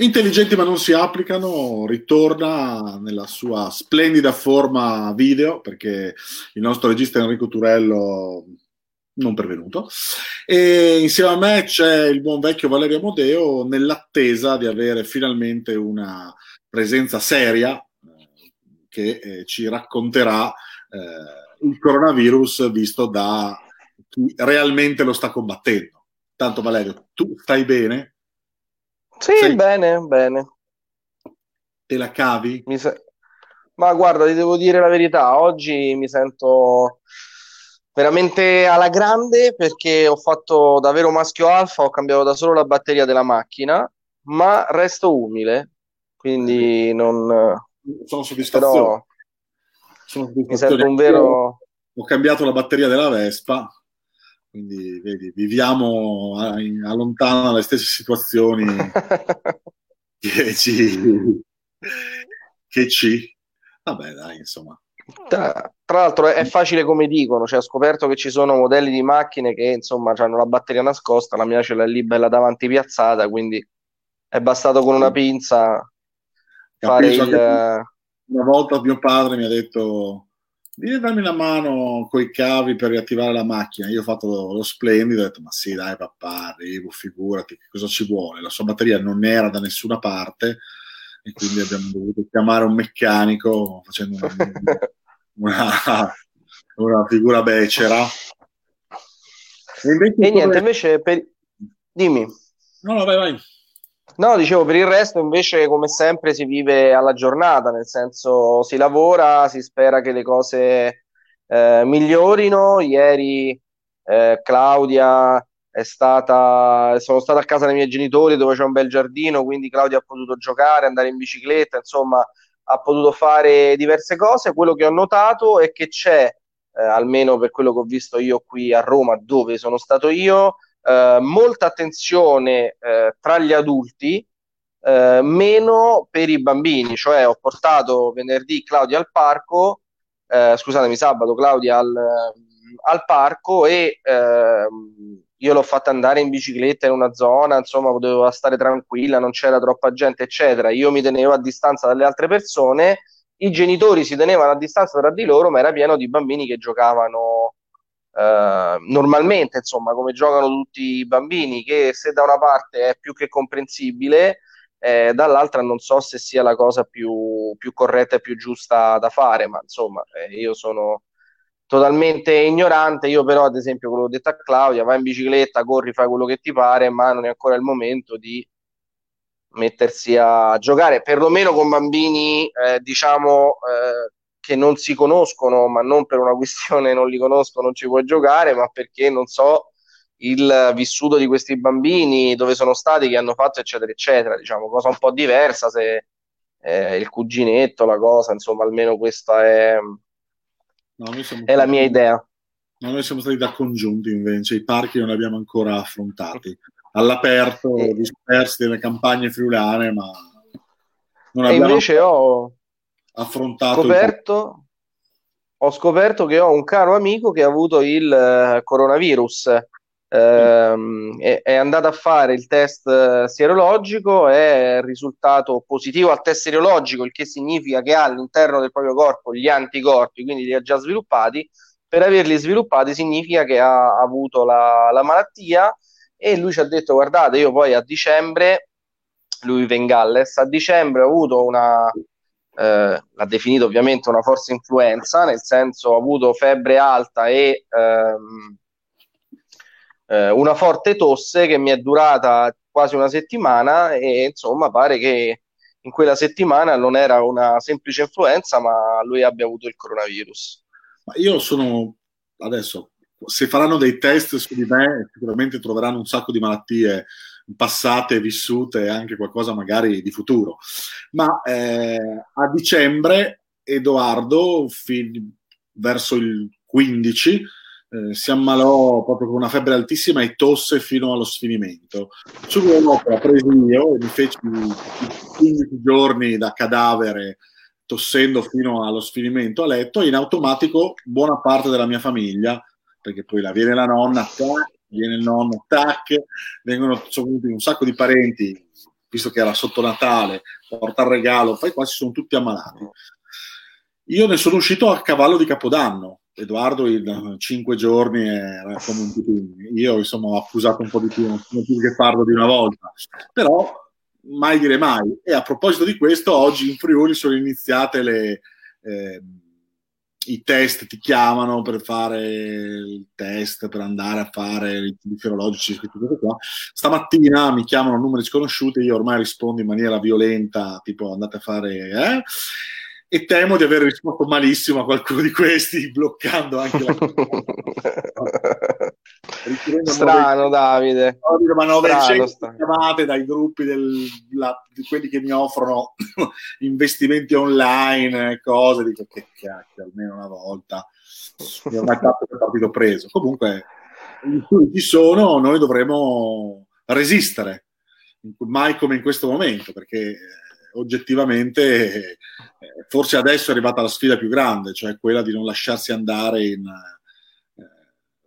Intelligenti ma non si applicano, ritorna nella sua splendida forma video perché il nostro regista Enrico Turello non pervenuto e insieme a me c'è il buon vecchio Valerio Amodeo nell'attesa di avere finalmente una presenza seria eh, che eh, ci racconterà eh, il coronavirus visto da chi realmente lo sta combattendo. Tanto Valerio, tu stai bene? Sì, Sei... bene, bene. Te la cavi? Se... Ma guarda, ti devo dire la verità, oggi mi sento veramente alla grande perché ho fatto davvero maschio alfa, ho cambiato da solo la batteria della macchina, ma resto umile, quindi non... Sono soddisfatto. Però... Sono mi sento un vero... Ho cambiato la batteria della Vespa, quindi vedi, viviamo a, a lontano dalle stesse situazioni che ci, che ci. Vabbè, dai, insomma. Tra, tra, l'altro è facile come dicono, cioè ho scoperto che ci sono modelli di macchine che insomma hanno la batteria nascosta, la mia ce l'ha lì bella davanti piazzata, quindi è bastato con una pinza fare il... Una volta mio padre mi ha detto vieni dammi una mano con i cavi per riattivare la macchina. Io ho fatto lo, lo splendido, ho detto, ma sì, dai papà, arrivo, figurati, che cosa ci vuole? La sua batteria non era da nessuna parte e quindi abbiamo dovuto chiamare un meccanico facendo una, una, una figura becera. E, e niente, invece, per... dimmi. No, no, vai, vai. No, dicevo, per il resto invece come sempre si vive alla giornata, nel senso si lavora, si spera che le cose eh, migliorino. Ieri eh, Claudia è stata, sono stata a casa dei miei genitori dove c'è un bel giardino, quindi Claudia ha potuto giocare, andare in bicicletta, insomma ha potuto fare diverse cose. Quello che ho notato è che c'è, eh, almeno per quello che ho visto io qui a Roma, dove sono stato io, eh, molta attenzione eh, tra gli adulti, eh, meno per i bambini, cioè ho portato venerdì Claudia al parco, eh, scusatemi, sabato Claudia al, al parco e ehm, io l'ho fatta andare in bicicletta in una zona, insomma, potevo stare tranquilla, non c'era troppa gente, eccetera. Io mi tenevo a distanza dalle altre persone, i genitori si tenevano a distanza tra di loro, ma era pieno di bambini che giocavano Uh, normalmente, insomma, come giocano tutti i bambini, che se da una parte è più che comprensibile, eh, dall'altra non so se sia la cosa più, più corretta e più giusta da fare, ma insomma, eh, io sono totalmente ignorante. Io, però, ad esempio, come ho detto a Claudia, vai in bicicletta, corri, fai quello che ti pare, ma non è ancora il momento di mettersi a giocare, perlomeno con bambini, eh, diciamo, eh, che non si conoscono, ma non per una questione non li conosco, non ci puoi giocare, ma perché non so il vissuto di questi bambini, dove sono stati, che hanno fatto, eccetera, eccetera. Diciamo, cosa un po' diversa se eh, il cuginetto, la cosa, insomma, almeno questa è, no, è la mia idea. No, noi siamo stati da congiunti invece, i parchi non li abbiamo ancora affrontati. All'aperto, e... dispersi nelle campagne friulane, ma non e abbiamo... invece ho affrontato. Scoperto, il... Ho scoperto che ho un caro amico che ha avuto il uh, coronavirus. Uh, è, è, andato a fare il test uh, sierologico, è risultato positivo al test sierologico, il che significa che ha all'interno del proprio corpo gli anticorpi, quindi li ha già sviluppati. Per averli sviluppati significa che ha avuto la, la malattia e lui ci ha detto guardate io poi a dicembre lui vive in Galles a dicembre ho avuto una, eh, l'ha definito ovviamente una forza influenza, nel senso ha avuto febbre alta e ehm, eh, una forte tosse che mi è durata quasi una settimana e insomma pare che in quella settimana non era una semplice influenza ma lui abbia avuto il coronavirus. Ma io sono adesso, se faranno dei test su di me sicuramente troveranno un sacco di malattie passate, vissute anche qualcosa magari di futuro. Ma eh, a dicembre Edoardo, fi- verso il 15, eh, si ammalò proprio con una febbre altissima e tosse fino allo sfinimento. Dopo l'ho preso io e mi feci 15 giorni da cadavere tossendo fino allo sfinimento a letto e in automatico buona parte della mia famiglia, perché poi la viene la nonna, viene il nonno, tac, vengono sono un sacco di parenti visto che era sotto Natale, porta il regalo, fai quasi sono tutti ammalati. Io ne sono uscito a cavallo di Capodanno. Edoardo in cinque giorni era come un pitino. Io insomma ho accusato un po' di più, non più che parlo di una volta. Però mai dire mai. E a proposito di questo, oggi in Friuli sono iniziate le... Eh, i test ti chiamano per fare il test, per andare a fare i filologici, tutto qua. Stamattina mi chiamano numeri sconosciuti, io ormai rispondo in maniera violenta, tipo andate a fare... Eh? E temo di aver risposto malissimo a qualcuno di questi, bloccando anche la Strano. Davide. Ma 900 chiamate dai gruppi del, la, di quelli che mi offrono investimenti online e cose. Dico che cacchio, almeno una volta. Mi ho mai fatto il partito preso. Comunque, ci sono, noi dovremo resistere, mai come in questo momento, perché oggettivamente eh, forse adesso è arrivata la sfida più grande, cioè quella di non lasciarsi andare in eh,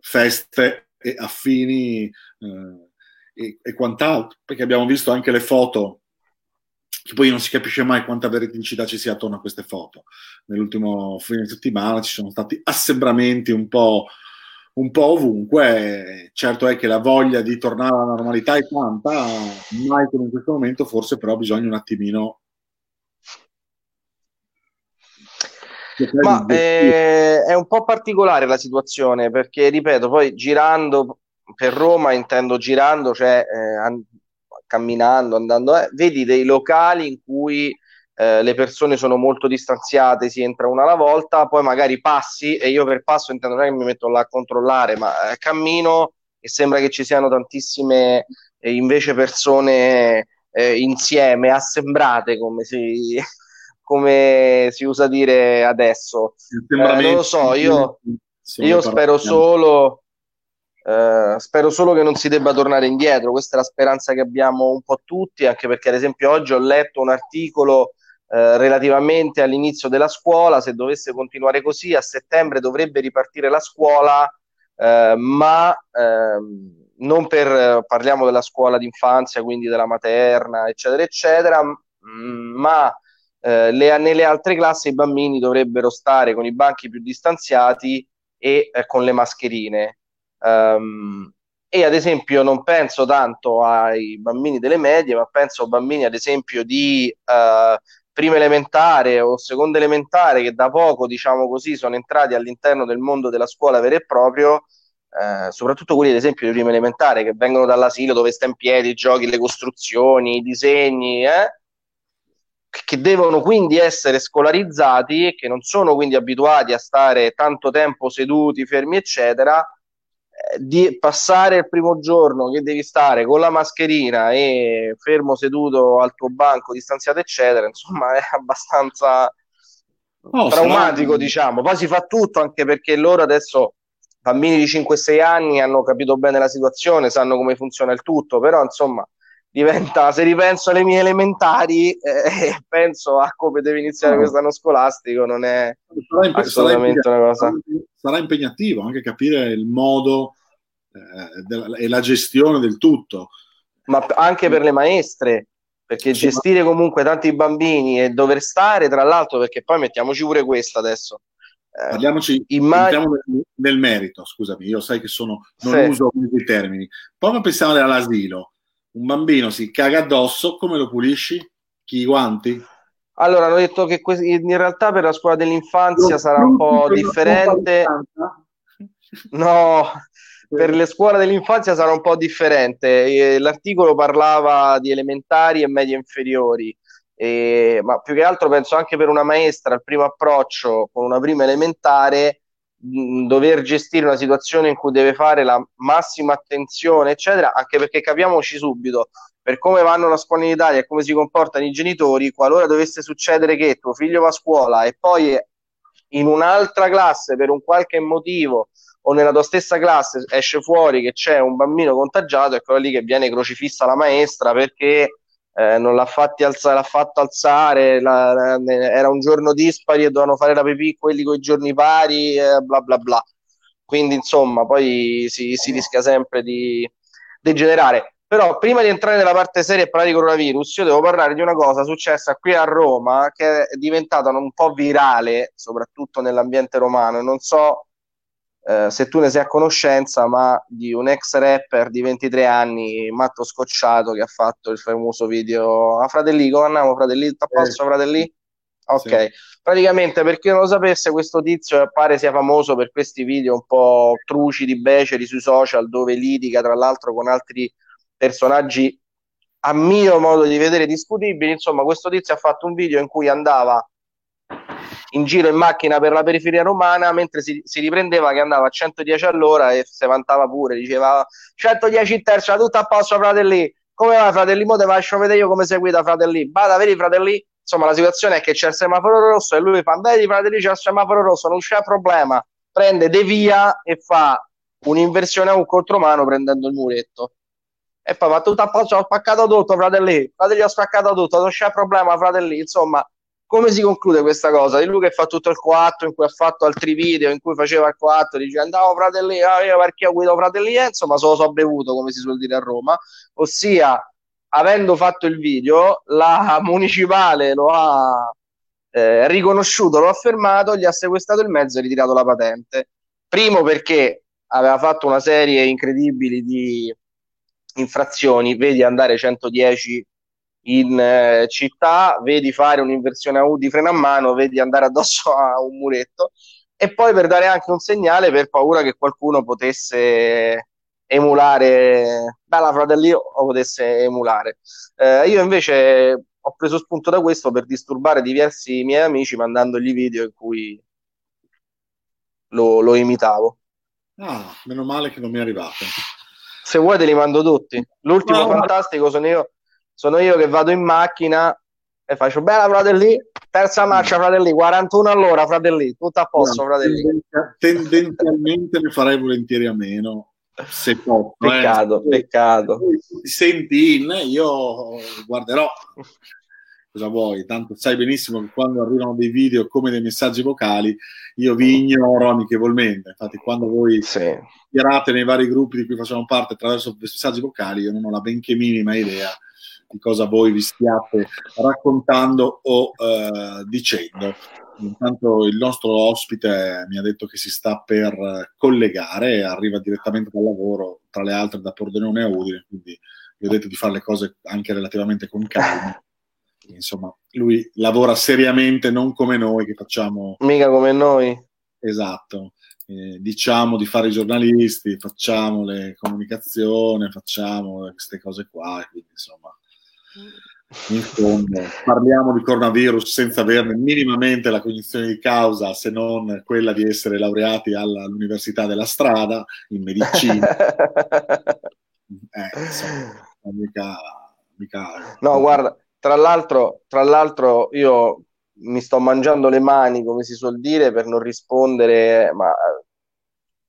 feste e affini eh, e, e, quant'altro, perché abbiamo visto anche le foto, che poi non si capisce mai quanta veridicità ci sia attorno a queste foto. Nell'ultimo fine settimana ci sono stati assembramenti un po' un po' ovunque. Certo è che la voglia di tornare alla normalità è tanta, mai come in questo momento, forse però bisogna un attimino. Ma eh, è un po' particolare la situazione perché, ripeto, poi girando per Roma, intendo girando, cioè eh, an- camminando, andando, eh, vedi dei locali in cui eh, le persone sono molto distanziate, si entra una alla volta, poi magari passi e io per passo intendo non è che mi metto là a controllare, ma eh, cammino e sembra che ci siano tantissime eh, invece persone insieme, assembrate come si, come si usa dire adesso. Eh, non lo so, io, io spero solo... Uh, spero solo che non si debba tornare indietro, questa è la speranza che abbiamo un po' tutti, anche perché ad esempio oggi ho letto un articolo eh, relativamente all'inizio della scuola, se dovesse continuare così, a settembre dovrebbe ripartire la scuola, eh, ma ehm, non per, parliamo della scuola d'infanzia, quindi della materna, eccetera, eccetera, mm, ma eh, le, nelle altre classi i bambini dovrebbero stare con i banchi più distanziati e eh, con le mascherine. Um, e ad esempio non penso tanto ai bambini delle medie, ma penso a bambini ad esempio di uh, prima elementare o seconda elementare che da poco, diciamo così, sono entrati all'interno del mondo della scuola vero e proprio, eh, soprattutto quelli ad esempio di prima elementare che vengono dall'asilo dove sta in piedi giochi, le costruzioni, i disegni, eh, che devono quindi essere scolarizzati e che non sono quindi abituati a stare tanto tempo seduti, fermi, eccetera, di passare il primo giorno che devi stare con la mascherina e fermo seduto al tuo banco, distanziato, eccetera, insomma, è abbastanza oh, traumatico, sarà... diciamo. Poi si fa tutto anche perché loro adesso, bambini di 5-6 anni, hanno capito bene la situazione, sanno come funziona il tutto, però insomma, diventa, se ripenso alle mie elementari eh, penso a come deve iniziare quest'anno scolastico, non è sarà assolutamente una cosa. Sarà impegnativo anche capire il modo eh, della, e la gestione del tutto. Ma anche per le maestre, perché sì, gestire ma... comunque tanti bambini e dover stare, tra l'altro, perché poi mettiamoci pure questa adesso. Eh, Parliamoci immag... nel, nel, merito, scusami, io sai che sono, non sì. uso i termini. Poi pensiamo all'asilo. Un bambino si caga addosso, come lo pulisci? Chi i guanti? Allora, hanno detto che in realtà per la scuola dell'infanzia sarà un po' differente. No, per le scuole dell'infanzia sarà un po' differente. L'articolo parlava di elementari e medie inferiori, e, ma più che altro penso anche per una maestra al primo approccio con una prima elementare mh, dover gestire una situazione in cui deve fare la massima attenzione, eccetera, anche perché capiamoci subito per come vanno la scuola in Italia e come si comportano i genitori, qualora dovesse succedere che tuo figlio va a scuola e poi in un'altra classe per un qualche motivo o nella tua stessa classe esce fuori che c'è un bambino contagiato, è quello lì che viene crocifissa la maestra perché eh, non l'ha, alza- l'ha, fatto alzare, la, la, era un giorno dispari e dovevano fare la pipì quelli con i giorni pari, eh, bla bla bla. Quindi insomma, poi si, si rischia sempre di degenerare. Però prima di entrare nella parte seria e parlare di coronavirus, io devo parlare di una cosa successa qui a Roma che è diventata un po' virale, soprattutto nell'ambiente romano. Non so eh, se tu ne sei a conoscenza, ma di un ex rapper di 23 anni, Matto Scocciato, che ha fatto il famoso video a Fratelli, come andiamo Fratelli? A posto Fratelli? Ok, sì. praticamente per chi non lo sapesse, questo tizio pare sia famoso per questi video un po' truci beceri sui social dove litiga tra l'altro con altri personaggi a mio modo di vedere discutibili. Insomma, questo tizio ha fatto un video in cui andava in giro in macchina per la periferia romana mentre si, si riprendeva che andava a 110 all'ora e si vantava pure, diceva 110 in terza, tutto a posto fratelli, come va fratelli, mo te faccio vedere io come sei guida fratelli, vada vedi fratelli, insomma la situazione è che c'è il semaforo rosso e lui fa, vedi fratelli c'è il semaforo rosso, non c'è problema, prende, devia e fa un'inversione a un contromano prendendo il muretto. E poi ma tutto a posto, ho spaccato tutto, fratelli, fratelli, ho spaccato tutto, non c'è problema, fratelli, insomma, come si conclude questa cosa? Di lui che fa tutto il 4, in cui ha fatto altri video, in cui faceva il 4, dice andavo fratelli, ah, io perché ho guidato fratelli, eh, insomma, se lo so bevuto, come si suol dire a Roma, ossia, avendo fatto il video, la municipale lo ha eh, riconosciuto, lo ha fermato, gli ha sequestrato il mezzo e ritirato la patente. Primo perché aveva fatto una serie incredibile di infrazioni, vedi andare 110 in eh, città, vedi fare un'inversione a U di freno a mano, vedi andare addosso a un muretto e poi per dare anche un segnale per paura che qualcuno potesse emulare Bella Fratelli o potesse emulare. Eh, io invece ho preso spunto da questo per disturbare diversi miei amici mandandogli video in cui lo, lo imitavo. Ah, meno male che non mi è arrivato. Se vuoi te li mando tutti. L'ultimo no, fantastico sono io, sono io che vado in macchina e faccio bella fratelli, terza marcia fratelli, 41 all'ora fratelli, tutto a posto no, fratelli. Tendenzialmente ne farei volentieri a meno. Se posso, peccato, eh. peccato. Senti in, io guarderò cosa vuoi, tanto sai benissimo che quando arrivano dei video come dei messaggi vocali, io vi ignoro amichevolmente. Infatti, quando voi sì. tirate nei vari gruppi di cui facciamo parte attraverso messaggi vocali, io non ho la benché minima idea di cosa voi vi stiate raccontando o uh, dicendo. Intanto il nostro ospite mi ha detto che si sta per collegare, arriva direttamente dal lavoro, tra le altre da Pordenone a Udine, quindi vi ho detto di fare le cose anche relativamente con calma insomma, lui lavora seriamente, non come noi che facciamo... Mica come noi. Esatto. Eh, diciamo di fare i giornalisti, facciamo le comunicazioni, facciamo queste cose qua, quindi insomma, in fondo parliamo di coronavirus senza averne minimamente la cognizione di causa, se non quella di essere laureati alla, all'Università della Strada in medicina. eh, insomma, mica, mica... No, guarda, tra l'altro, tra l'altro io mi sto mangiando le mani, come si suol dire, per non rispondere, ma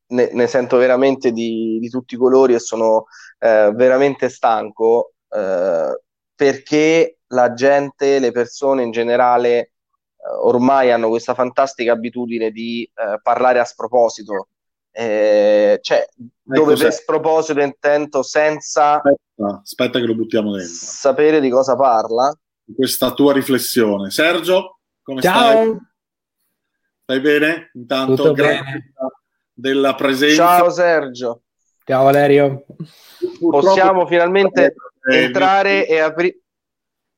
ne, ne sento veramente di, di, tutti i colori e sono eh, veramente stanco eh, perché la gente, le persone in generale, eh, ormai hanno questa fantastica abitudine di eh, parlare a sproposito. Eh, cioè, dove per sproposito intento senza aspetta, aspetta che lo buttiamo dentro. Sapere di cosa parla. Questa tua riflessione. Sergio, come Ciao. stai? Stai bene? Intanto Tutto grazie bene. della presenza. Ciao Sergio. Ciao Valerio. Purtroppo Possiamo eh, entrare e aprire.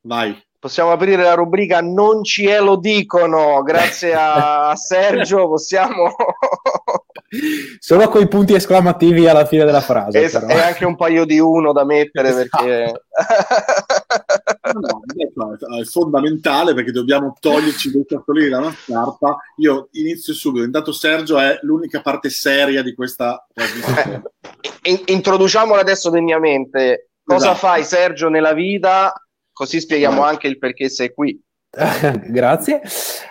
Vai. Possiamo aprire la rubrica Non ci è lo dicono. Grazie a Sergio possiamo Solo con i punti esclamativi alla fine della frase. E, e anche un paio di uno da mettere esatto. perché... no, è fondamentale perché dobbiamo toglierci dei sassolini dalla scarpa. Io inizio subito. Intanto Sergio è l'unica parte seria di questa trasmissione. Eh, introduciamola adesso degnamente. Cosa esatto. fai Sergio nella vita? Così spieghiamo anche il perché sei qui. Grazie.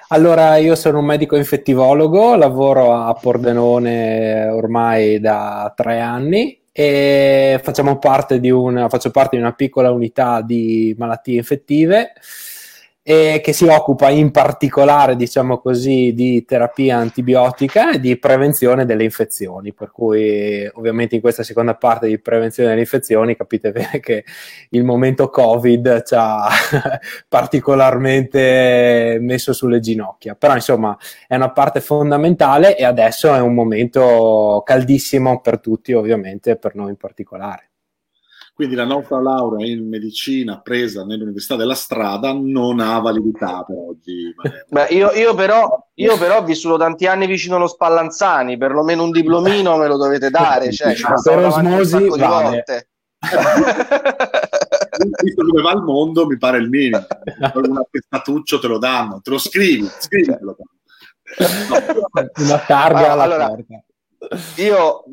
Allora, io sono un medico infettivologo, lavoro a Pordenone ormai da tre anni e parte una, faccio parte di una piccola unità di malattie infettive e che si occupa in particolare, diciamo così, di terapia antibiotica e di prevenzione delle infezioni. Per cui, ovviamente, in questa seconda parte di prevenzione delle infezioni capite bene che il momento Covid ci ha particolarmente messo sulle ginocchia. Però, insomma, è una parte fondamentale e adesso è un momento caldissimo per tutti, ovviamente, per noi in particolare. Quindi la nostra laurea in medicina presa nell'Università della Strada non ha validità per oggi. Beh, io, io, però, io, però, ho vissuto tanti anni vicino allo Spallanzani, perlomeno un diplomino me lo dovete dare. Cioè, per osmosi vale. Visto dove va il mondo, mi pare il minimo. Un attestatuccio te lo danno, te lo scrivi, scrivilo. Una targa alla allora, porta. Io,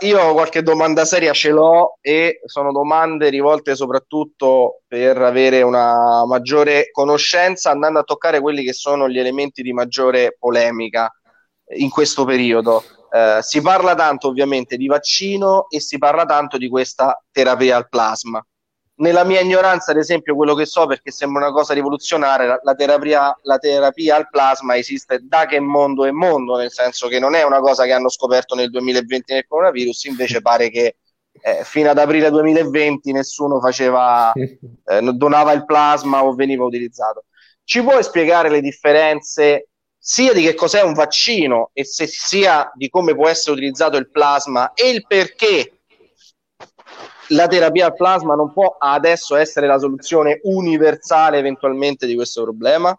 io, qualche domanda seria ce l'ho e sono domande rivolte soprattutto per avere una maggiore conoscenza andando a toccare quelli che sono gli elementi di maggiore polemica in questo periodo. Eh, si parla tanto ovviamente di vaccino e si parla tanto di questa terapia al plasma nella mia ignoranza, ad esempio, quello che so, perché sembra una cosa rivoluzionaria, la, la, terapia, la, terapia, al plasma esiste da che mondo è mondo, nel senso che non è una cosa che hanno scoperto nel 2020 nel coronavirus, invece pare che eh, fino ad aprile 2020 nessuno faceva, eh, donava il plasma o veniva utilizzato. Ci puoi spiegare le differenze sia di che cos'è un vaccino e se sia di come può essere utilizzato il plasma e il perché la terapia al plasma non può adesso essere la soluzione universale eventualmente di questo problema?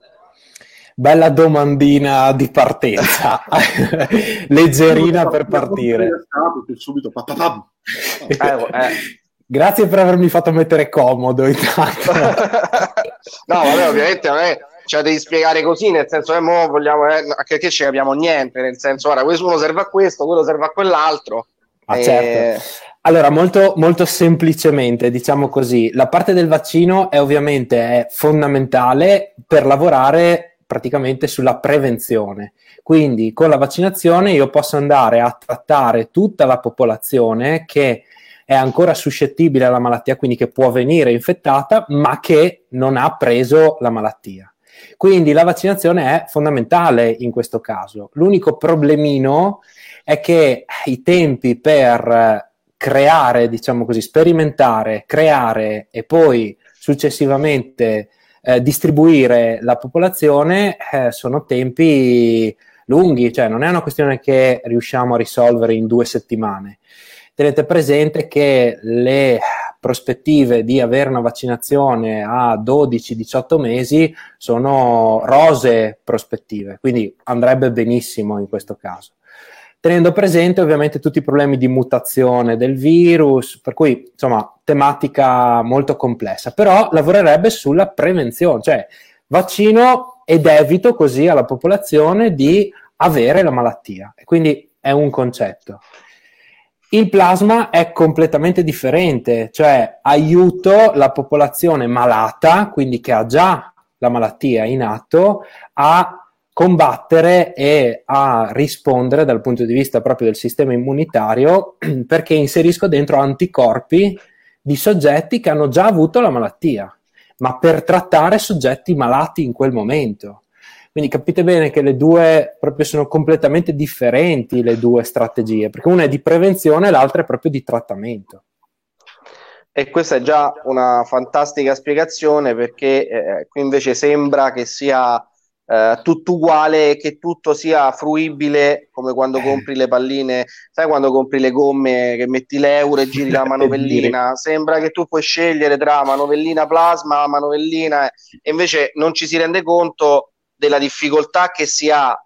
Bella domandina di partenza, leggerina per partire. Subito, eh, eh. Grazie per avermi fatto mettere comodo intanto. no, vabbè, ovviamente a me cioè devi spiegare così, nel senso che eh, mo vogliamo, eh, anche che ci capiamo niente, nel senso ora questo serve a questo, quello serve a quell'altro. Ah, e... certo. Allora, molto, molto semplicemente, diciamo così, la parte del vaccino è ovviamente fondamentale per lavorare praticamente sulla prevenzione. Quindi con la vaccinazione io posso andare a trattare tutta la popolazione che è ancora suscettibile alla malattia, quindi che può venire infettata, ma che non ha preso la malattia. Quindi la vaccinazione è fondamentale in questo caso. L'unico problemino è che i tempi per creare, diciamo così, sperimentare, creare e poi successivamente eh, distribuire la popolazione eh, sono tempi lunghi, cioè non è una questione che riusciamo a risolvere in due settimane. Tenete presente che le prospettive di avere una vaccinazione a 12-18 mesi sono rose prospettive, quindi andrebbe benissimo in questo caso tenendo presente ovviamente tutti i problemi di mutazione del virus, per cui insomma tematica molto complessa, però lavorerebbe sulla prevenzione, cioè vaccino ed evito così alla popolazione di avere la malattia. E quindi è un concetto. Il plasma è completamente differente, cioè aiuto la popolazione malata, quindi che ha già la malattia in atto, a combattere e a rispondere dal punto di vista proprio del sistema immunitario perché inserisco dentro anticorpi di soggetti che hanno già avuto la malattia, ma per trattare soggetti malati in quel momento. Quindi capite bene che le due proprio sono completamente differenti le due strategie, perché una è di prevenzione e l'altra è proprio di trattamento. E questa è già una fantastica spiegazione perché eh, qui invece sembra che sia eh, tutto uguale, che tutto sia fruibile come quando eh. compri le palline, sai quando compri le gomme che metti l'euro e giri la manovellina, sembra che tu puoi scegliere tra manovellina plasma, manovellina e invece non ci si rende conto della difficoltà che si ha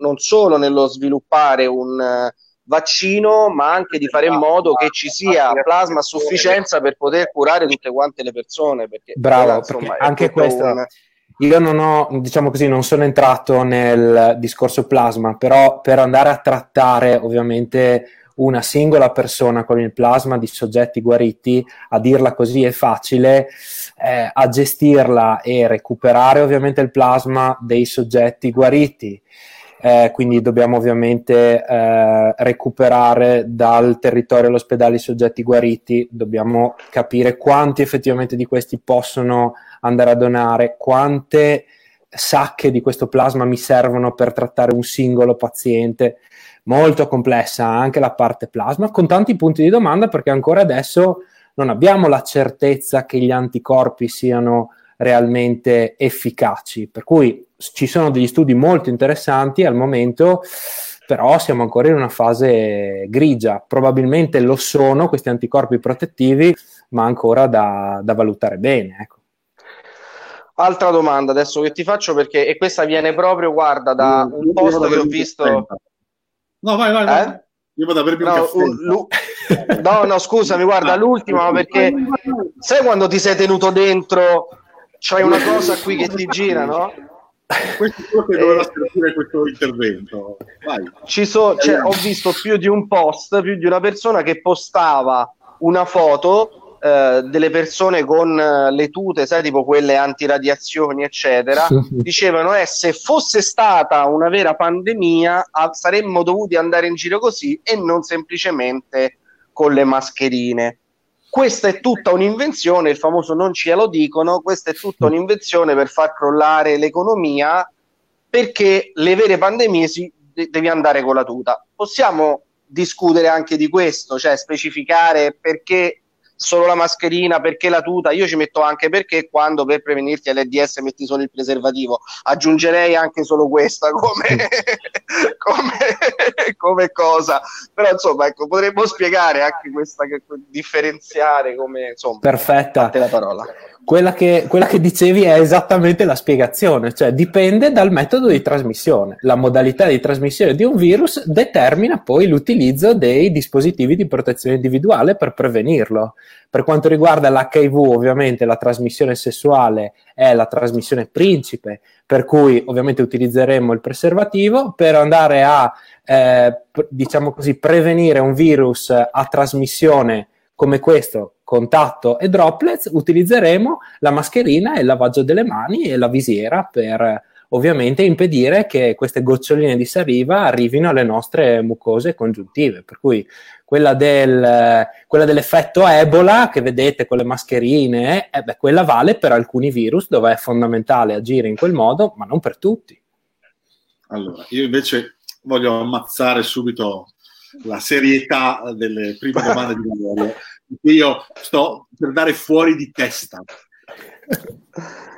non solo nello sviluppare un uh, vaccino, ma anche di fare in modo che ci sia plasma a sufficienza per poter curare tutte quante le persone. Perché Bravo, quella, insomma, anche questo. Un, io non ho, diciamo così, non sono entrato nel discorso plasma, però per andare a trattare ovviamente una singola persona con il plasma di soggetti guariti, a dirla così è facile, eh, a gestirla e recuperare ovviamente il plasma dei soggetti guariti eh, quindi dobbiamo ovviamente eh, recuperare dal territorio all'ospedale i soggetti guariti, dobbiamo capire quanti effettivamente di questi possono andare a donare, quante sacche di questo plasma mi servono per trattare un singolo paziente. Molto complessa anche la parte plasma, con tanti punti di domanda perché ancora adesso non abbiamo la certezza che gli anticorpi siano realmente efficaci. Per cui ci sono degli studi molto interessanti al momento, però siamo ancora in una fase grigia. Probabilmente lo sono questi anticorpi protettivi, ma ancora da, da valutare bene. Ecco. Altra domanda adesso che ti faccio perché, e questa viene proprio, guarda, da un post che ho visto. No, vai, vai, vai. Eh? Io vado ad avermi no, un caffè. No, no, scusami, guarda, l'ultima perché sai quando ti sei tenuto dentro c'hai una cosa qui che ti gira, no? Questo è quello che doveva servire questo intervento. Vai. Ci so, cioè, ho visto più di un post, più di una persona che postava una foto eh, delle persone con eh, le tute, sai, tipo quelle antiradiazioni, eccetera, dicevano eh, se fosse stata una vera pandemia a, saremmo dovuti andare in giro così e non semplicemente con le mascherine questa è tutta un'invenzione, il famoso non ce lo dicono, questa è tutta un'invenzione per far crollare l'economia perché le vere pandemie si, de- devi andare con la tuta. Possiamo discutere anche di questo, cioè specificare perché solo la mascherina, perché la tuta, io ci metto anche perché quando per prevenirti all'EDS metti solo il preservativo, aggiungerei anche solo questa come, come, come cosa, però insomma ecco, potremmo spiegare anche questa, differenziare come insomma. Perfetta. La parola. Quella che, quella che, dicevi è esattamente la spiegazione, cioè dipende dal metodo di trasmissione. La modalità di trasmissione di un virus determina poi l'utilizzo dei dispositivi di protezione individuale per prevenirlo. Per quanto riguarda l'HIV, ovviamente la trasmissione sessuale è la trasmissione principe, per cui ovviamente utilizzeremo il preservativo per andare a, eh, diciamo così, prevenire un virus a trasmissione come questo, contatto e droplets, utilizzeremo la mascherina e il lavaggio delle mani e la visiera per ovviamente impedire che queste goccioline di saliva arrivino alle nostre mucose congiuntive. Per cui quella, del, quella dell'effetto Ebola che vedete con le mascherine, eh, beh, quella vale per alcuni virus dove è fondamentale agire in quel modo, ma non per tutti. Allora, io invece voglio ammazzare subito la serietà delle prime domande di Valerio. Io sto per dare fuori di testa.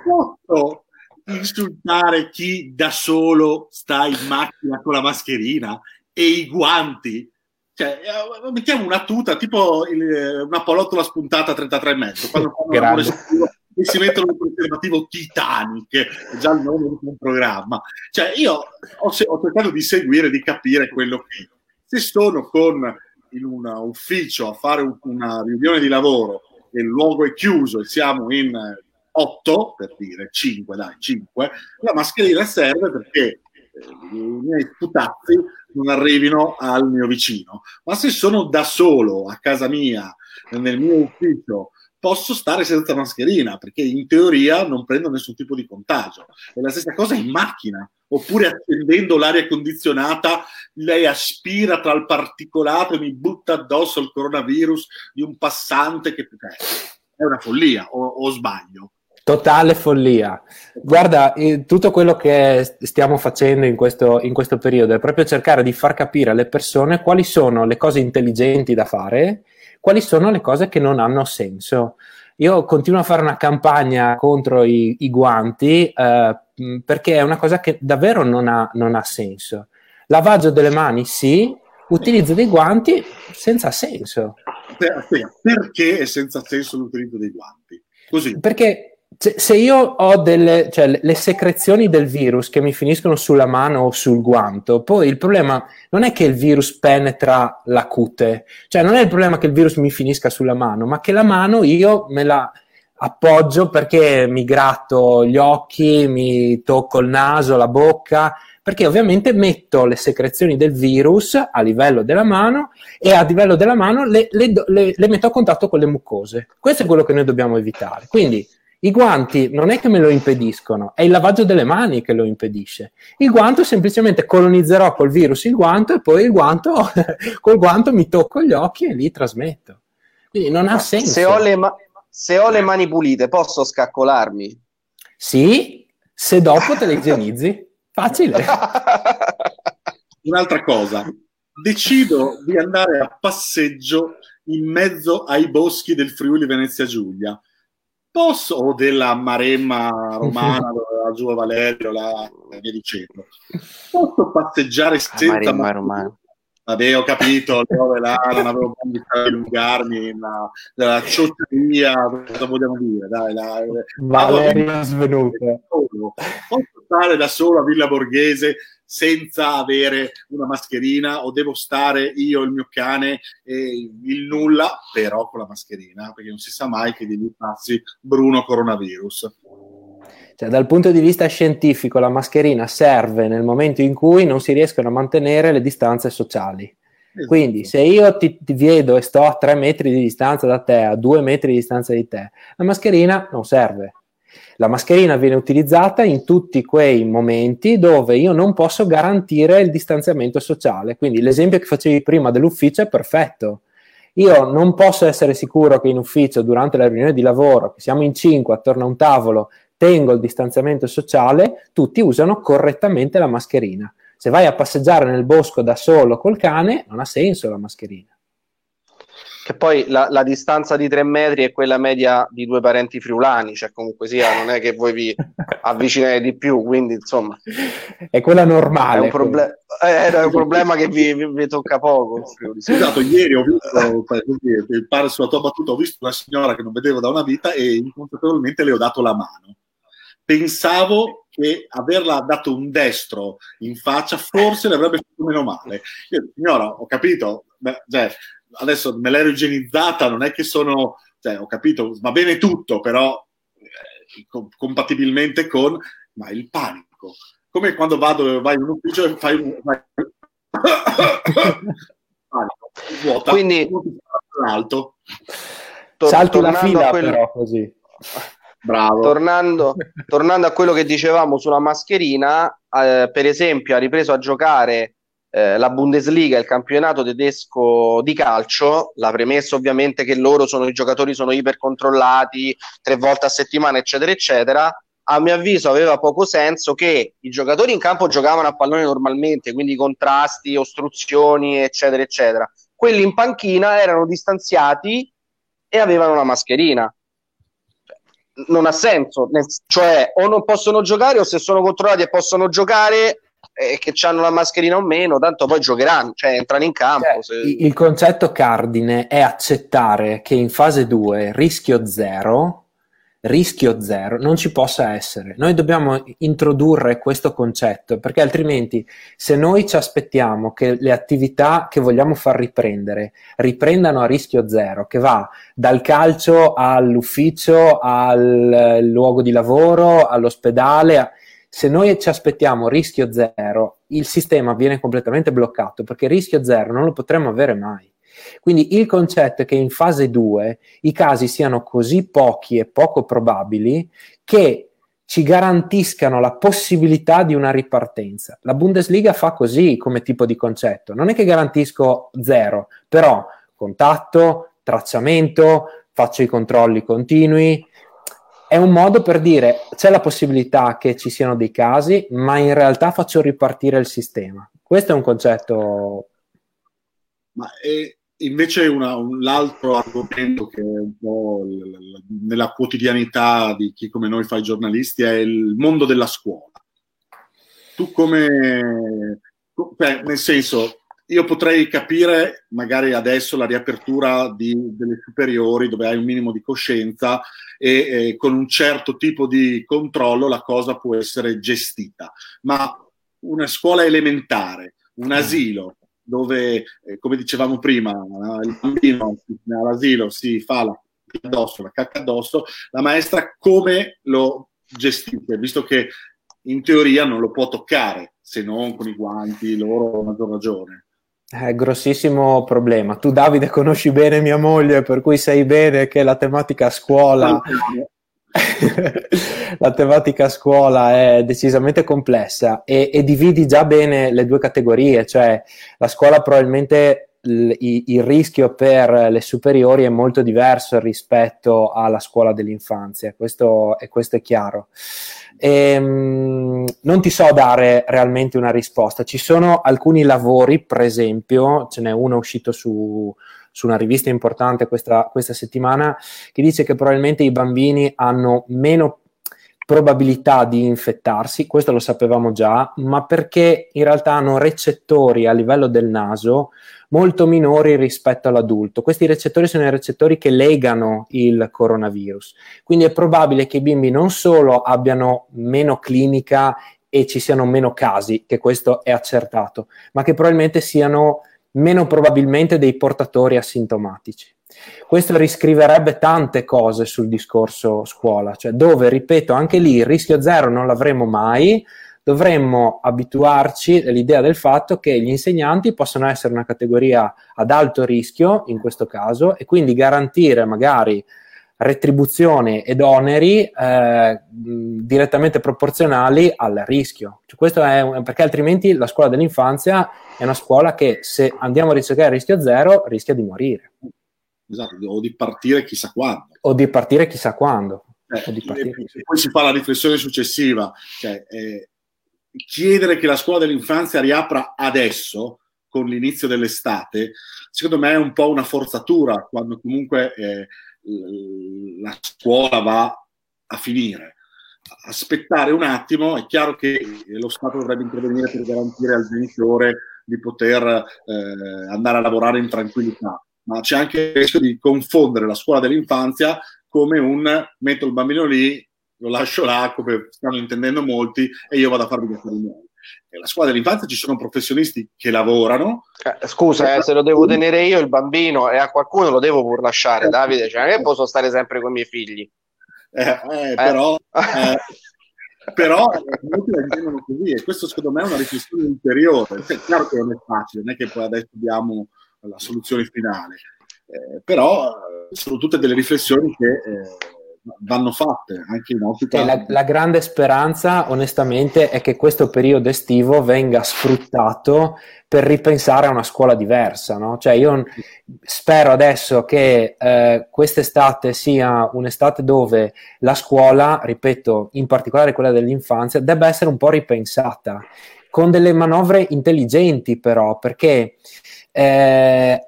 Posso insultare chi da solo sta in macchina con la mascherina e i guanti? Cioè, eh, mettiamo una tuta tipo il, una polottola spuntata a 33 metri quando fanno e si mettono il preservativo Titanic, è già il nome di un programma. Cioè, io ho, ho cercato di seguire, di capire quello che se sono con, in un ufficio a fare un, una riunione di lavoro e il luogo è chiuso e siamo in otto, per dire cinque, dai, cinque, la mascherina serve perché eh, i miei putazzi non arrivino al mio vicino. Ma se sono da solo a casa mia, nel mio ufficio, posso stare senza mascherina perché in teoria non prendo nessun tipo di contagio. E la stessa cosa in macchina, oppure accendendo l'aria condizionata, lei aspira tra il particolato e mi butta addosso il coronavirus di un passante che è una follia, o, o sbaglio. Totale follia. Guarda, tutto quello che stiamo facendo in questo, in questo periodo è proprio cercare di far capire alle persone quali sono le cose intelligenti da fare quali sono le cose che non hanno senso. Io continuo a fare una campagna contro i, i guanti eh, perché è una cosa che davvero non ha, non ha senso. Lavaggio delle mani sì, utilizzo dei guanti senza senso. Perché è senza senso l'utilizzo dei guanti? Così. Perché se io ho delle, cioè, le secrezioni del virus che mi finiscono sulla mano o sul guanto, poi il problema non è che il virus penetra la cute, cioè non è il problema che il virus mi finisca sulla mano, ma che la mano io me la appoggio perché mi gratto gli occhi, mi tocco il naso, la bocca, perché ovviamente metto le secrezioni del virus a livello della mano e a livello della mano le, le, le, le metto a contatto con le mucose. Questo è quello che noi dobbiamo evitare. Quindi I guanti non è che me lo impediscono, è il lavaggio delle mani che lo impedisce. Il guanto semplicemente colonizzerò col virus il guanto e poi il guanto, col guanto mi tocco gli occhi e lì trasmetto. Quindi non ha senso. Se ho le, ma- se ho le mani pulite, posso scaccolarmi? Sì, se dopo te le igienizzi. Facile. Un'altra cosa, decido di andare a passeggio in mezzo ai boschi del Friuli Venezia Giulia posso, o della Maremma romana, la giù a Valerio, la, via dicendo, posso passeggiare senza... Maremma romana. Vabbè, ho capito, dove là, non avevo bisogno di allungarmi, la, la ciotteria, cosa vogliamo dire? Dai, la, Valerio svenuta. Posso stare da solo a Villa Borghese senza avere una mascherina o devo stare io, il mio cane e il nulla, però con la mascherina, perché non si sa mai che gli passi Bruno coronavirus. Cioè, dal punto di vista scientifico, la mascherina serve nel momento in cui non si riescono a mantenere le distanze sociali. Esatto. Quindi, se io ti, ti, vedo e sto a tre metri di distanza da te, a due metri di distanza di te, la mascherina non serve. La mascherina viene utilizzata in tutti quei momenti dove io non posso garantire il distanziamento sociale. Quindi l'esempio che facevi prima dell'ufficio è perfetto. Io non posso essere sicuro che in ufficio, durante la riunione di lavoro, che siamo in cinque attorno a un tavolo, tengo il distanziamento sociale, tutti usano correttamente la mascherina. Se vai a passeggiare nel bosco da solo col cane, non ha senso la mascherina. Che poi la, la, distanza di tre metri è quella media di due parenti friulani, cioè comunque sia, non è che voi vi avvicinate di più, quindi insomma... È quella normale. È un, proble- è, è un problema che vi, vi, vi, tocca poco. Esatto, ieri ho visto, per pare sulla tua battuta, ho visto una signora che non vedevo da una vita e inconsapevolmente le ho dato la mano. Pensavo che averla dato un destro in faccia forse le avrebbe fatto meno male. Io, signora, ho capito, beh, cioè, adesso me l'ero igienizzata, non è che sono, cioè, ho capito, va bene tutto, però eh, compatibilmente con, ma il panico. Come quando vado, vai in un ufficio e fai un... Vai... panico, vuota, Quindi, alto. To- Salti la fila quel... però così. Bravo. Tornando, tornando, a quello che dicevamo sulla mascherina, eh, per esempio ha ripreso a giocare eh, la Bundesliga, il campionato tedesco di calcio, la premessa ovviamente che loro sono i giocatori sono ipercontrollati tre volte a settimana, eccetera, eccetera. A mio avviso aveva poco senso che i giocatori in campo giocavano a pallone normalmente, quindi contrasti, ostruzioni, eccetera, eccetera. Quelli in panchina erano distanziati e avevano una mascherina. Non ha senso, cioè o non possono giocare o se sono controllati e possono giocare e che hanno la mascherina o meno, tanto poi giocheranno, cioè entrano in campo. Cioè, se... Il concetto cardine è accettare che in fase 2 rischio zero, rischio zero non ci possa essere. Noi dobbiamo introdurre questo concetto perché altrimenti se noi ci aspettiamo che le attività che vogliamo far riprendere riprendano a rischio zero, che va dal calcio all'ufficio, al luogo di lavoro, all'ospedale, se noi ci aspettiamo rischio zero, il sistema viene completamente bloccato perché rischio zero non lo potremo avere mai. Quindi il concetto è che in fase 2 i casi siano così pochi e poco probabili che ci garantiscano la possibilità di una ripartenza. La Bundesliga fa così come tipo di concetto. Non è che garantisco zero, però contatto, tracciamento, faccio i controlli continui, è un modo per dire c'è la possibilità che ci siano dei casi, ma in realtà faccio ripartire il sistema. Questo è un concetto. Ma invece una, un, l'altro argomento che è un po' nella quotidianità di chi come noi fa i giornalisti è il mondo della scuola. Tu come, nel senso, io potrei capire magari adesso la riapertura di, delle superiori dove hai un minimo di coscienza e eh, con un certo tipo di controllo la cosa può essere gestita, ma una scuola elementare, un asilo dove, eh, come dicevamo prima, il bambino all'asilo si fa la addosso, la cacca addosso, la maestra come lo gestisce, visto che in teoria non lo può toccare se non con i guanti, loro a maggior ragione. È grossissimo problema. Tu, Davide, conosci bene mia moglie, per cui sai bene che la tematica scuola la tematica scuola è decisamente complessa e, e, dividi già bene le due categorie, cioè la scuola probabilmente il, il, rischio per le superiori è molto diverso rispetto alla scuola dell'infanzia, questo, e questo è chiaro. E, ehm, non ti so dare realmente una risposta, ci sono alcuni lavori, per esempio, ce n'è uno uscito su su una rivista importante questa, questa settimana che dice che probabilmente i bambini hanno meno probabilità di infettarsi, questo lo sapevamo già, ma perché in realtà hanno recettori a livello del naso molto minori rispetto all'adulto. Questi recettori sono i recettori che legano il coronavirus. Quindi è probabile che i bimbi non solo abbiano meno clinica e ci siano meno casi, che questo è accertato, ma che probabilmente siano meno probabilmente dei portatori asintomatici. Questo riscriverebbe tante cose sul discorso scuola, cioè dove, ripeto, anche lì il rischio zero non l'avremo mai, dovremmo abituarci all'idea del fatto che gli insegnanti possono essere una categoria ad alto rischio in questo caso e quindi garantire magari retribuzione ed oneri eh, direttamente proporzionali al rischio. Cioè, questo è perché altrimenti la scuola dell'infanzia è una scuola che se andiamo a ricercare il rischio zero rischia di morire. Esatto, o di partire chissà quando. O di partire chissà quando. Eh, partire, e poi si fa la riflessione successiva, cioè eh, chiedere che la scuola dell'infanzia riapra adesso, con l'inizio dell'estate, secondo me è un po' una forzatura, quando comunque eh, la scuola va a finire. Aspettare un attimo, è chiaro che lo Stato dovrebbe intervenire per garantire al genitore di poter eh, andare a lavorare in tranquillità, ma c'è anche il rischio di confondere la scuola dell'infanzia come un metto il bambino lì, lo lascio là, come stanno intendendo molti, e io vado a farmi gli affari miei. Nella scuola dell'infanzia ci sono professionisti che lavorano. Eh, scusa, eh, se lo devo tenere io il bambino e a qualcuno lo devo pur lasciare, eh, Davide, cioè non è che posso stare sempre con i miei figli. Eh, eh, però, però molti la intendono così e questo secondo me è una riflessione ulteriore. Cioè, chiaro che non è facile, non è che poi adesso abbiamo la soluzione finale, però sono tutte delle riflessioni che vanno fatte anche in ottica. La, la, grande speranza, onestamente, è che questo periodo estivo venga sfruttato per ripensare a una scuola diversa. No? Cioè, io spero adesso che eh, quest'estate sia un'estate dove la scuola, ripeto, in particolare quella dell'infanzia, debba essere un po' ripensata con delle manovre intelligenti, però, perché. Eh,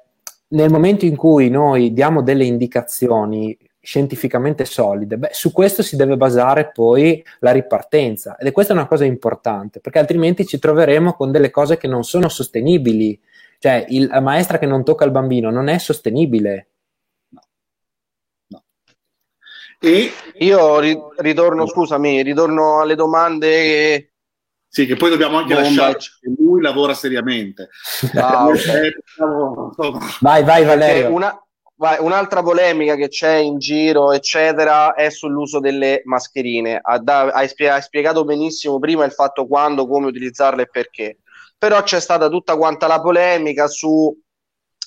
nel momento in cui noi diamo delle indicazioni scientificamente solide, beh, su questo si deve basare poi la ripartenza ed è questa una cosa importante perché altrimenti ci troveremo con delle cose che non sono sostenibili, cioè il, la maestra che non tocca il bambino non è sostenibile. No. no. E io ri- ritorno, scusami, ritorno alle domande sì, che poi dobbiamo anche Bomba. lasciare che lui lavora seriamente. Ah, okay. vai, vai Valerio. Una, Vai, un'altra polemica che c'è in giro, eccetera, è sull'uso delle mascherine. Hai, spiegato benissimo prima il fatto quando, come utilizzarle e perché. Però c'è stata tutta quanta la polemica su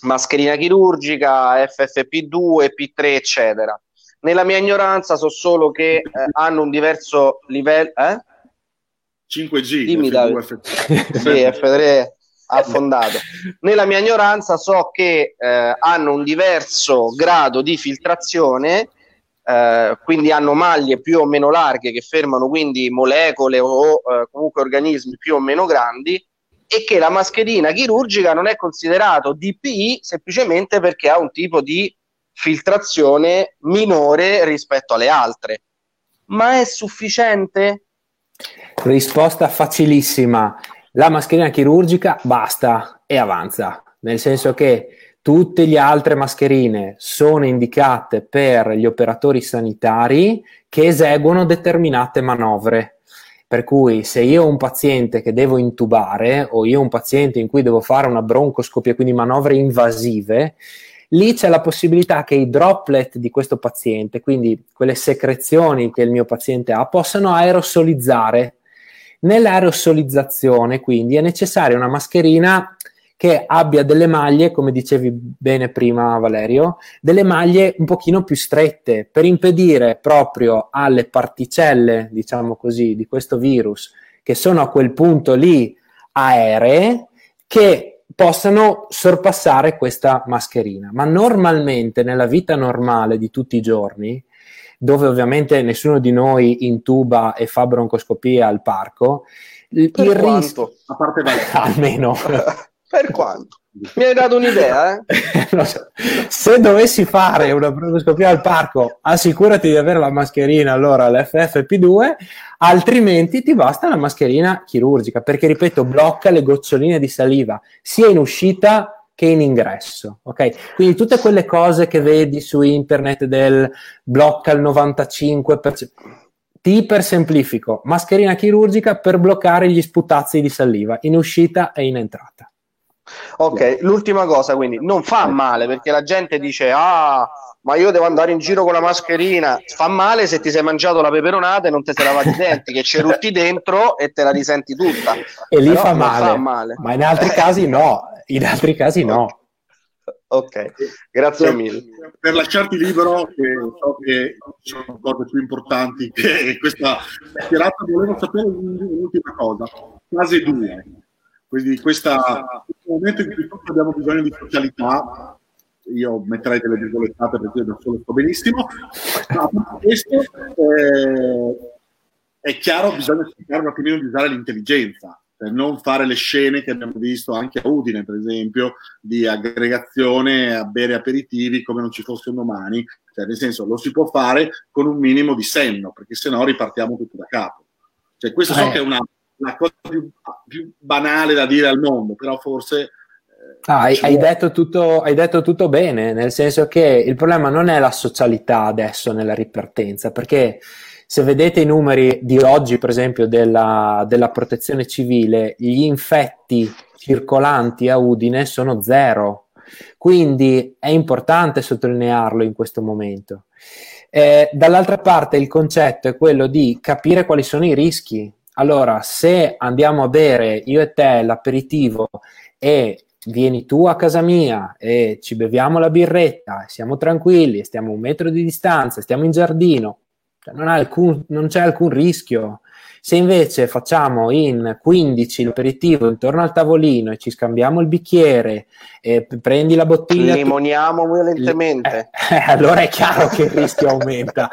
mascherina chirurgica, FFP2, P3, eccetera. Nella mia ignoranza so solo che eh, hanno un diverso livello. Eh? 5G. Dimmi, F2, F3. sì, F3 affondato. Nella mia ignoranza so che eh, hanno un diverso grado di filtrazione, eh, quindi hanno maglie più o meno larghe che fermano quindi molecole o eh, comunque organismi più o meno grandi e che la mascherina chirurgica non è considerato DPI semplicemente perché ha un tipo di filtrazione minore rispetto alle altre. Ma è sufficiente? Risposta facilissima la mascherina chirurgica basta e avanza, nel senso che tutte le altre mascherine sono indicate per gli operatori sanitari che eseguono determinate manovre. Per cui se io ho un paziente che devo intubare o io ho un paziente in cui devo fare una broncoscopia, quindi manovre invasive, lì c'è la possibilità che i droplet di questo paziente, quindi quelle secrezioni che il mio paziente ha, possano aerosolizzare Nell'aerosolizzazione, quindi, è necessaria una mascherina che abbia delle maglie, come dicevi bene prima Valerio, delle maglie un pochino più strette per impedire proprio alle particelle, diciamo così, di questo virus che sono a quel punto lì aeree che possano sorpassare questa mascherina. Ma normalmente nella vita normale di tutti i giorni, dove ovviamente nessuno di noi intuba e fa broncoscopia al parco, il, il rischio a parte almeno. Per quanto? Mi hai dato un'idea, eh? Se dovessi fare una broncoscopia al parco, assicurati di avere la mascherina allora l'FFP2, altrimenti ti basta la mascherina chirurgica, perché ripeto, blocca le goccioline di saliva sia in uscita che in ingresso. Ok? Quindi tutte quelle cose che vedi su internet del blocca il 95%. Ti ipersemplifico, mascherina chirurgica per bloccare gli sputazzi di saliva in uscita e in entrata. Ok, l'ultima cosa, quindi non fa male perché la gente dice: Ah, ma io devo andare in giro con la mascherina. Fa male se ti sei mangiato la peperonata e non ti sei lavato i denti, che ci rutti dentro e te la risenti tutta. E lì fa male. fa male. Ma in altri casi no, in altri casi no. Ok, grazie mille. Per lasciarti libero, che so che ci sono cose più importanti che questa chiacchierata, volevo sapere un'ultima cosa. Fase 2 quindi questa, questo momento in cui tutti abbiamo bisogno di socialità, io metterei delle virgolettate perché io da solo sto benissimo, ma questo eh, è chiaro, bisogna cercare un attimino di usare l'intelligenza per non fare le scene che abbiamo visto anche a Udine, per esempio, di aggregazione a bere aperitivi come non ci fosse un domani, cioè nel senso lo si può fare con un minimo di senno, perché se no ripartiamo tutto da capo. Cioè, questo eh. so che è una la cosa più, più, banale da dire al mondo, però forse... Eh, ah, hai, hai, detto tutto, hai, detto tutto, bene, nel senso che il problema non è la socialità adesso nella ripartenza, perché se vedete i numeri di oggi, per esempio, della, della protezione civile, gli infetti circolanti a Udine sono zero. Quindi è importante sottolinearlo in questo momento. Eh, dall'altra parte il concetto è quello di capire quali sono i rischi, allora, se andiamo a bere io e te l'aperitivo e vieni tu a casa mia e ci beviamo la birretta, siamo tranquilli, stiamo a un metro di distanza, stiamo in giardino, cioè non, alcun, non c'è alcun rischio. Se invece facciamo in 15 l'aperitivo intorno al tavolino e ci scambiamo il bicchiere e prendi la bottiglia... Limoniamo tu... violentemente. Eh, eh, allora è chiaro che il rischio aumenta.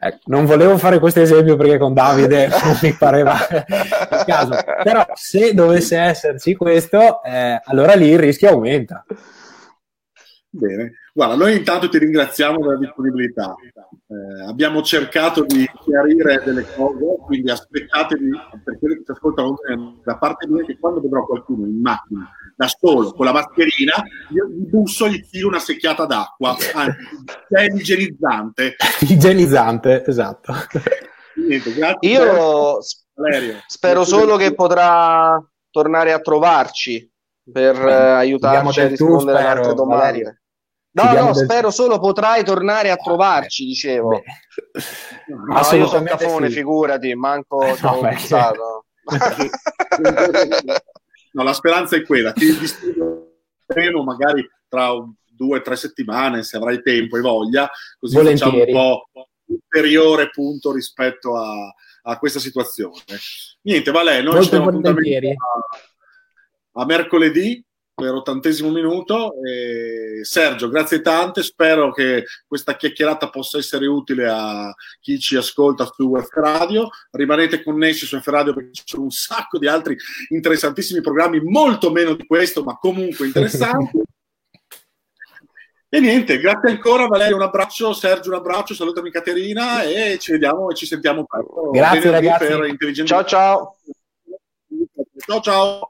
Eh, non volevo fare questo esempio perché con Davide non mi pareva il caso. Però se dovesse esserci questo, eh, allora lì il rischio aumenta. Bene, guarda, noi intanto ti ringraziamo della disponibilità. Eh, abbiamo cercato di chiarire delle cose, quindi aspettatevi, per quelli che ci ascoltano da parte mia, che quando vedrò qualcuno in macchina da solo con la mascherina, io gli busso e gli tiro una secchiata d'acqua, anzi, è igienizzante. igienizzante, esatto. Niente, io Valerio. spero solo che potrà tornare a trovarci per eh, aiutarci a rispondere alle altre domande. No, no, del... spero solo potrai tornare a trovarci, dicevo. No, io sono cafone, sì. figurati, manco no, pensato. no, la speranza è quella, ti disturberemo magari tra due o tre settimane, se avrai tempo e voglia, così Volentieri. facciamo un po' ulteriore punto rispetto a, a questa situazione. Niente, Vale, noi Molto ci diamo appuntamento a, mercoledì per ottantesimo minuto. E Sergio, grazie tante. Spero che questa chiacchierata possa essere utile a chi ci ascolta su F Radio. Rimanete connessi su F Radio perché ci sono un sacco di altri interessantissimi programmi, molto meno di questo, ma comunque interessanti. E niente, grazie ancora Valerio, un abbraccio, Sergio un abbraccio, salutami Caterina e ci vediamo e ci sentiamo. Grazie ragazzi. ciao ciao. Ciao ciao.